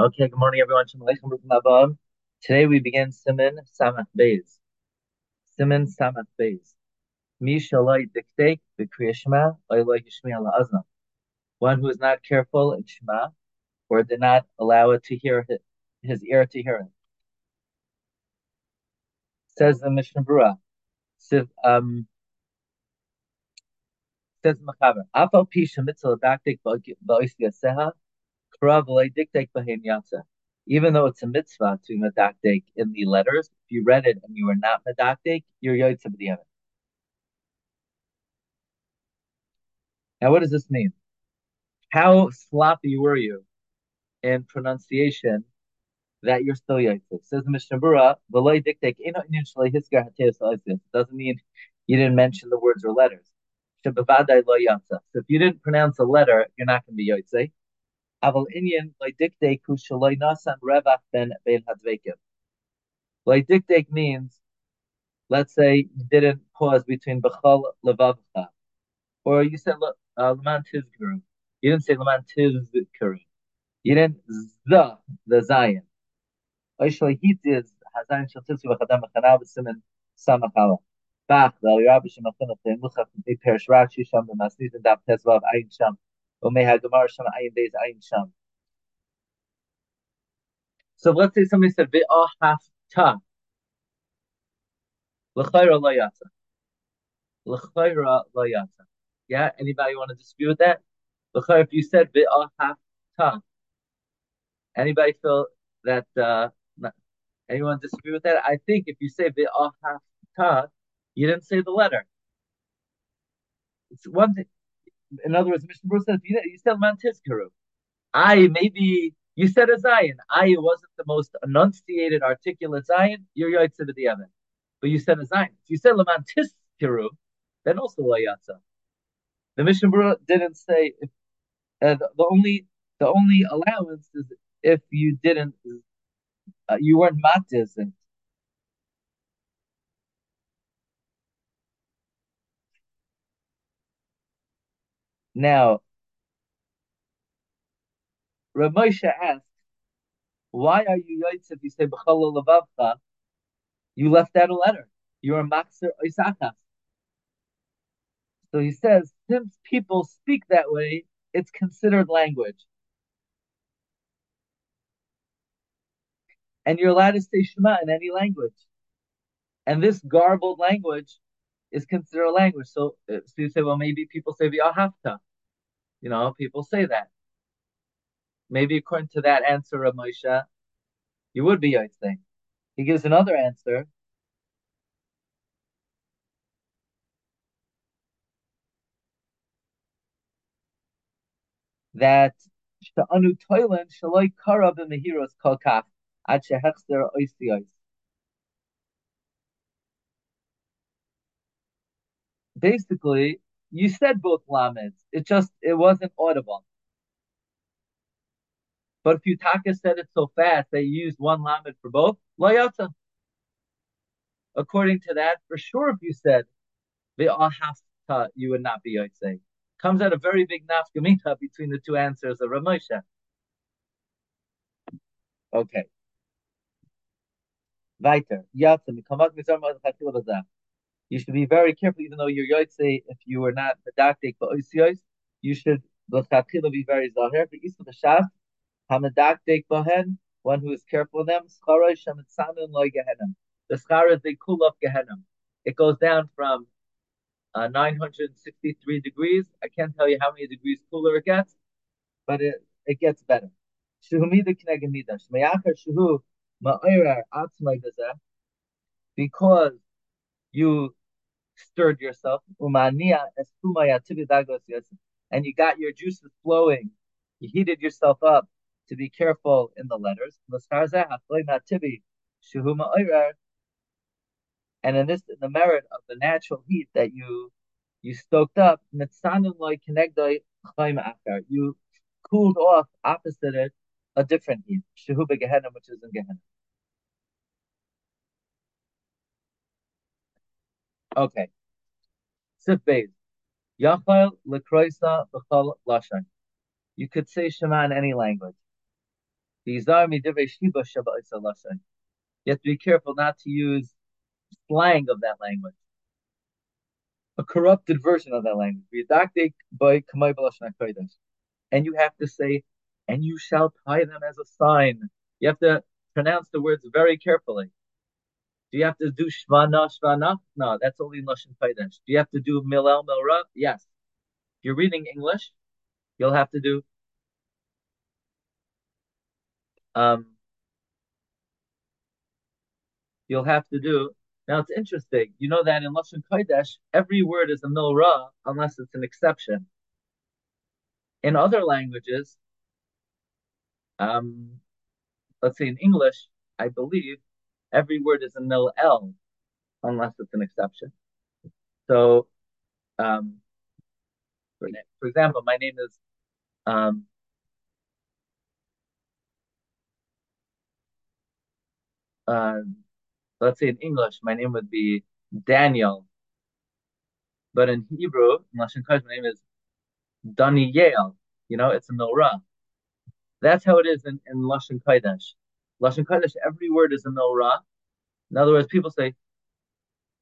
Okay, good morning, everyone. Today we begin Siman Samach Beis. Siman Samach Beis. Mi shalai diktek b'kriyah Shema, oiloi yishmi azna. One who is not careful in Shema, or did not allow it to hear his, his ear to hear it. Says the Mishnah Berurah. Um, says Machaber. Afal pisha mitzvah daktik ba'ois yaseha, even though it's a mitzvah to medakdek in the letters, if you read it and you were not medakdek, you're yotze b'diavad. Now, what does this mean? How sloppy were you in pronunciation that you're still yotze? Says the Mishnah Berurah, "V'loy diktek doesn't mean you didn't mention the words or letters. So if you didn't pronounce a letter, you're not going to be Aval inyan loidikdeku shaloi nasan revach ben ben hadvekim. Loidikdek means, let's say you didn't pause between b'chal levavcha, or you said uh, leman tizkuru. You didn't say leman tizkuru. You didn't the zayin. Oishloi hit is hazayin shal tizkuru v'chadam v'chanav v'simen samachala. Bach, the Rabbi Shemachin of the Muchach, the Perish Rashi, Sham, the Masnid, and Dap Tezvav, Ayin Sham. So let's say somebody said ve'ahafta. L'chayra layata. L'chayra layata. Yeah, anybody want to dispute with that? L'chayra, if you said ve'ahafta, anybody feel that, uh, anyone dispute with that? I think if you say ve'ahafta, you didn't say the letter. It's one thing in other words, Mishnah Berurah says you, said Mantiskaru. I maybe you said a Zion. I wasn't the most enunciated, articulate Zion. You're Yoitze the other, but you said a Zion. If you said Lamantiskaru, then also Layatza. The Mishnah Berurah didn't say if, uh, the, the, only the only allowance is if you didn't uh, you weren't matizing. Now, Rav Moshe asks, why are you yaitz if you say? You left out a letter. You're a makser oisachas. So he says, since people speak that way, it's considered language. And you're allowed to say Shema in any language. And this garbled language is considered a language. So, uh, so you say, well, maybe people say v'ahafta. You know, people say that. Maybe according to that answer of Moshe, you would be thing. He gives another answer. That sha'anu toilen shaloi kara b'mehiros kol kach ad shehechzer oisi Basically, you said both lameds. It just it wasn't audible. But if Utaka said it so fast they used one lamed for both, layata. According to that, for sure, if you said to, you would not be yotzei. Comes out a very big nafkamita between the two answers of Rav Moshe. Okay. Weiter. Yatzim. You should be very careful, even though you're yotze, if you are not medaktik but oisiyos, you should be very zahir. But isma the hamadaktik bohen, one who is careful of them, scharoi shemitzamin loy gehenim. The schar is the of gehenim. It goes down from uh, 963 degrees. I can't tell you how many degrees cooler it gets, but it, it gets better. Because you stirred yourself, and you got your juices flowing. You heated yourself up to be careful in the letters. And in this, in the merit of the natural heat that you you stoked up, you cooled off opposite it a different heat, which is in Gehenna. Okay. Sif Beis. Yachal lekroisa b'chol lashon. You could say Shema in any language. You have to be careful not to use slang of that language, a corrupted version of that language. by And you have to say, and you shall tie them as a sign. You have to pronounce the words very carefully. Do you have to do shvana shvana? No, that's only in Lashon Kodesh. Do you have to do milel milra? Yes. If you're reading English, you'll have to do um, you'll have to do. Now it's interesting. You know that in Lashon Kodesh, every word is a milra unless it's an exception. In other languages, um, let's say in English, I believe every word is a mil l unless it's an exception. So, um, for, for example, my name is um, uh, let's say in English, my name would be Daniel. But in Hebrew, in Lashon Kodesh, my name is Daniel. You know, it's a milra. That's how it is in, in Lashon Kodesh. Lashon Kodesh, every word is a milra. In other words, people say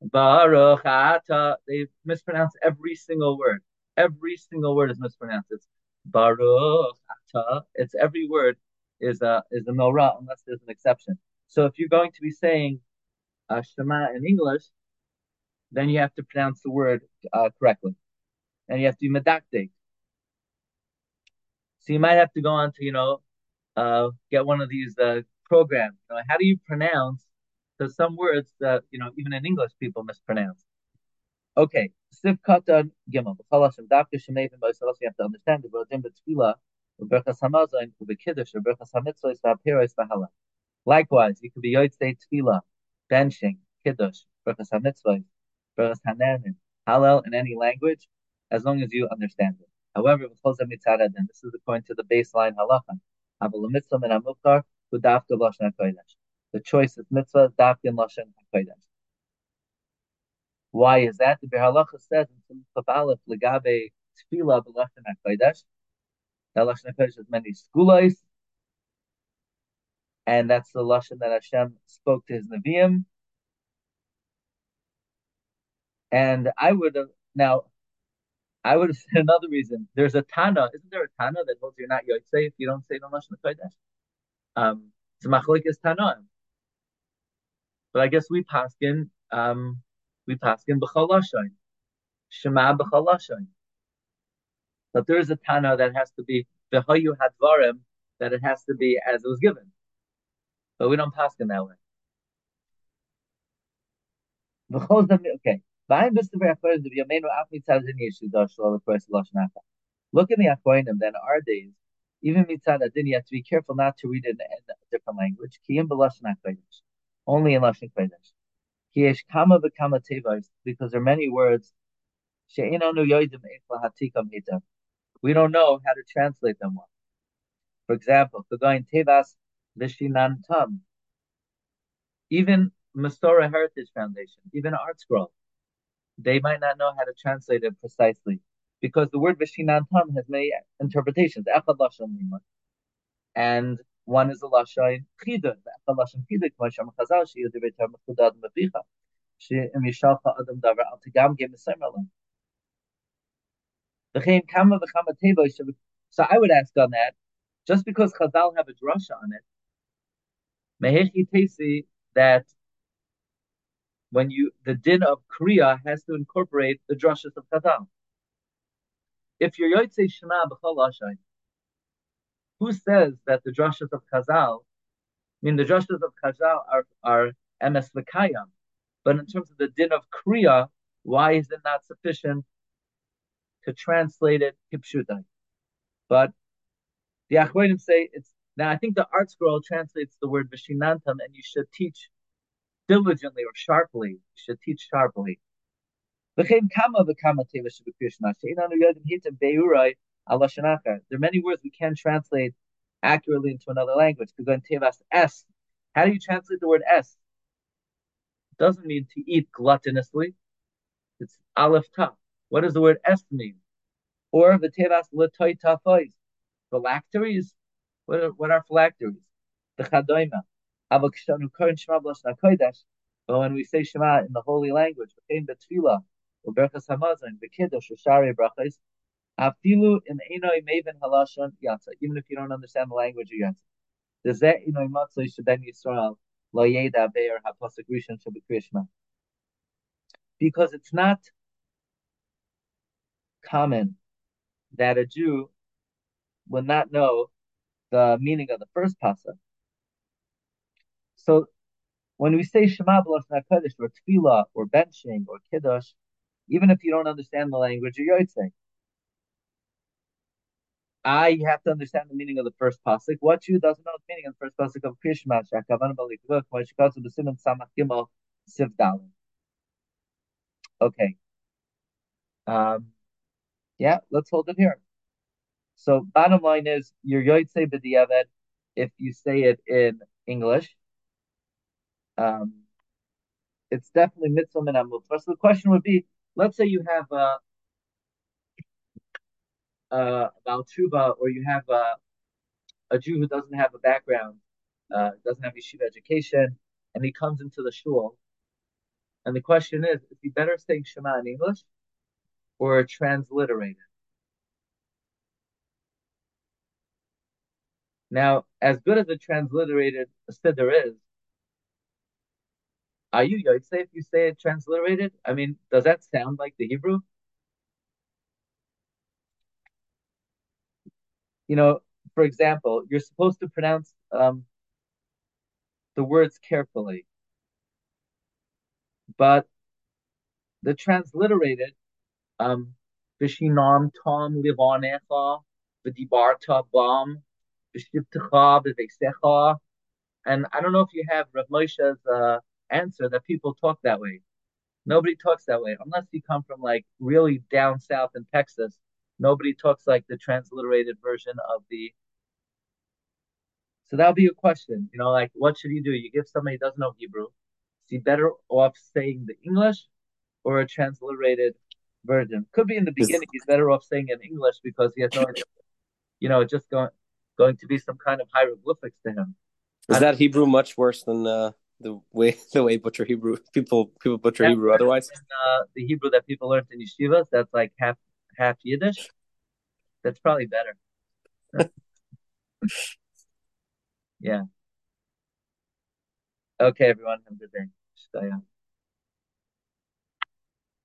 Baruch Ata. They mispronounce every single word. Every single word is mispronounced. It's Baruch Ata. It's every word is a is a milra unless there's an exception. So if you're going to be saying uh, Shema in English, then you have to pronounce the word uh, correctly, and you have to be medactic. So you might have to go on to you know uh, get one of these uh, programs. You know, how do you pronounce? Because some words that you know even in English people mispronounce. Okay, Siv Katan Gimel. Dafka Shemevim B'Yisalas. You have to understand the Rodim B'Tfila, B'Berchas Hamazon, B'Kiddush, B'Berchas Hamitzvos, B'Apiros, B'Halal. Likewise, you could be Yotzei Tefillah, benching, Kiddush, Berachas HaMitzvah, Berachas HaNernim, Hallel in any language, as long as you understand it. However, then this is according to the baseline halacha. The choice is mitzvah, dafkin lashon hakodesh. Why is that? The halacha says in Tzimtzum Aleph legabe tefillah b'lashon hakodesh. That lashon hakodesh has many skulais, and that's the lashon that Hashem spoke to his neviim. And I would have now, I would have said another reason. There's a Tana, isn't there a Tana that holds you're not Yotzei if you don't say the lashon kodesh? Um, it's machlokes Tana. But I guess we paskin, um, we paskin b'chalashain, Shema b'chalashain. But there is a Tana that has to be v'hayu hadvarim, that it has to be as it was given but we don't pass in that way. Okay. Look at the Achronim, then our days, even mitzad adin, you have to be careful not to read it in a different language. Kiyim b'lashon only in lashon kodesh. Kiyesh kama v'kama because there are many words. She'inanu yoidim hatikam We don't know how to translate them well. For example, going tevas Vishinantam. Even Mesorah Heritage Foundation, even ArtScroll, they might not know how to translate it precisely because the word Vishinantam has many interpretations. And one is a lashon chidud. Echad lashon chidud, kmo shem chazal adam davar al tigam ge mesemer So I would ask on that, just because Chazal have a drasha on it, Mehechi Tesi that when you the din of Kriya has to incorporate the drushes of Chazal. If you're Yotzei Shema b'chol who says that the drushes of Chazal, I mean the drushes of Chazal are are emes v'kayam, but in terms of the din of Kriya, why is it not sufficient to translate it kipshutai? But the Achronim say it's now, I think the ArtScroll translates the word Vishinantam, and you should teach diligently or sharply. You should teach sharply. There are many words we can't translate accurately into another language. S. How do you translate the word S? It doesn't mean to eat gluttonously. It's aleph ta. What does the word S mean? Or the tevas letoy tafois. Phylacteries what are, what are phylacteries? the chadoima. But when we say Shema in the holy language, in the tefillah, uberchas hamazon, b'kiddush, u'shari brachos, afilu in enoi maven halashon yatsa. Even if you don't understand the language of yatsa. Does that enoi matzoi sheben Yisrael lo yeda be'er hapasuk rishon shabbat Because it's not common that a Jew will not know the meaning of the first pasuk. So when we say Shema B'Lashon HaKadosh or Tefillah or benching or Kiddush, even if you don't understand the language of Yotzei, I have to understand the meaning of the first pasuk. What Jew doesn't know the meaning of the first pasuk of Krishma Shakavan Balikvuk, Mashikazu B'Simon Samach Gimel Siv Dalim. Okay. Um, yeah, let's hold it here. So bottom line is your Yotzei B'Diavad if you say it in English. Um, it's definitely mitzvah min So the question would be, let's say you have a, tshuva, or you have a, a Jew who doesn't have a background, uh, doesn't have yeshiva education, and he comes into the shul. And the question is, is he better saying Shema in English or transliterated? Now, as good as a transliterated siddur is, are you Yoitse if you say it transliterated? I mean, does that sound like the Hebrew? You know, for example, you're supposed to pronounce um, the words carefully, but the transliterated, um, Tom Livanecha, Vidibarta Bam, Vishiptecha, Vivesecha. And I don't know if you have Rav Moshe's uh, answer that people talk that way. Nobody talks that way unless you come from like really down south in Texas. Nobody talks like the transliterated version of the. So that'll be a question, you know, like what should you do? You give somebody who doesn't know Hebrew, is he better off saying the English or a transliterated version? Could be in the beginning he's better off saying in English because he has no, you know, just going going to be some kind of hieroglyphics to him. Is that Hebrew much worse than uh, the way the way butcher Hebrew people people butcher Hebrew otherwise. uh, the Hebrew that people learned in yeshivas, that's like half half Yiddish. That's probably better. yeah. Okay, everyone. Have a good day.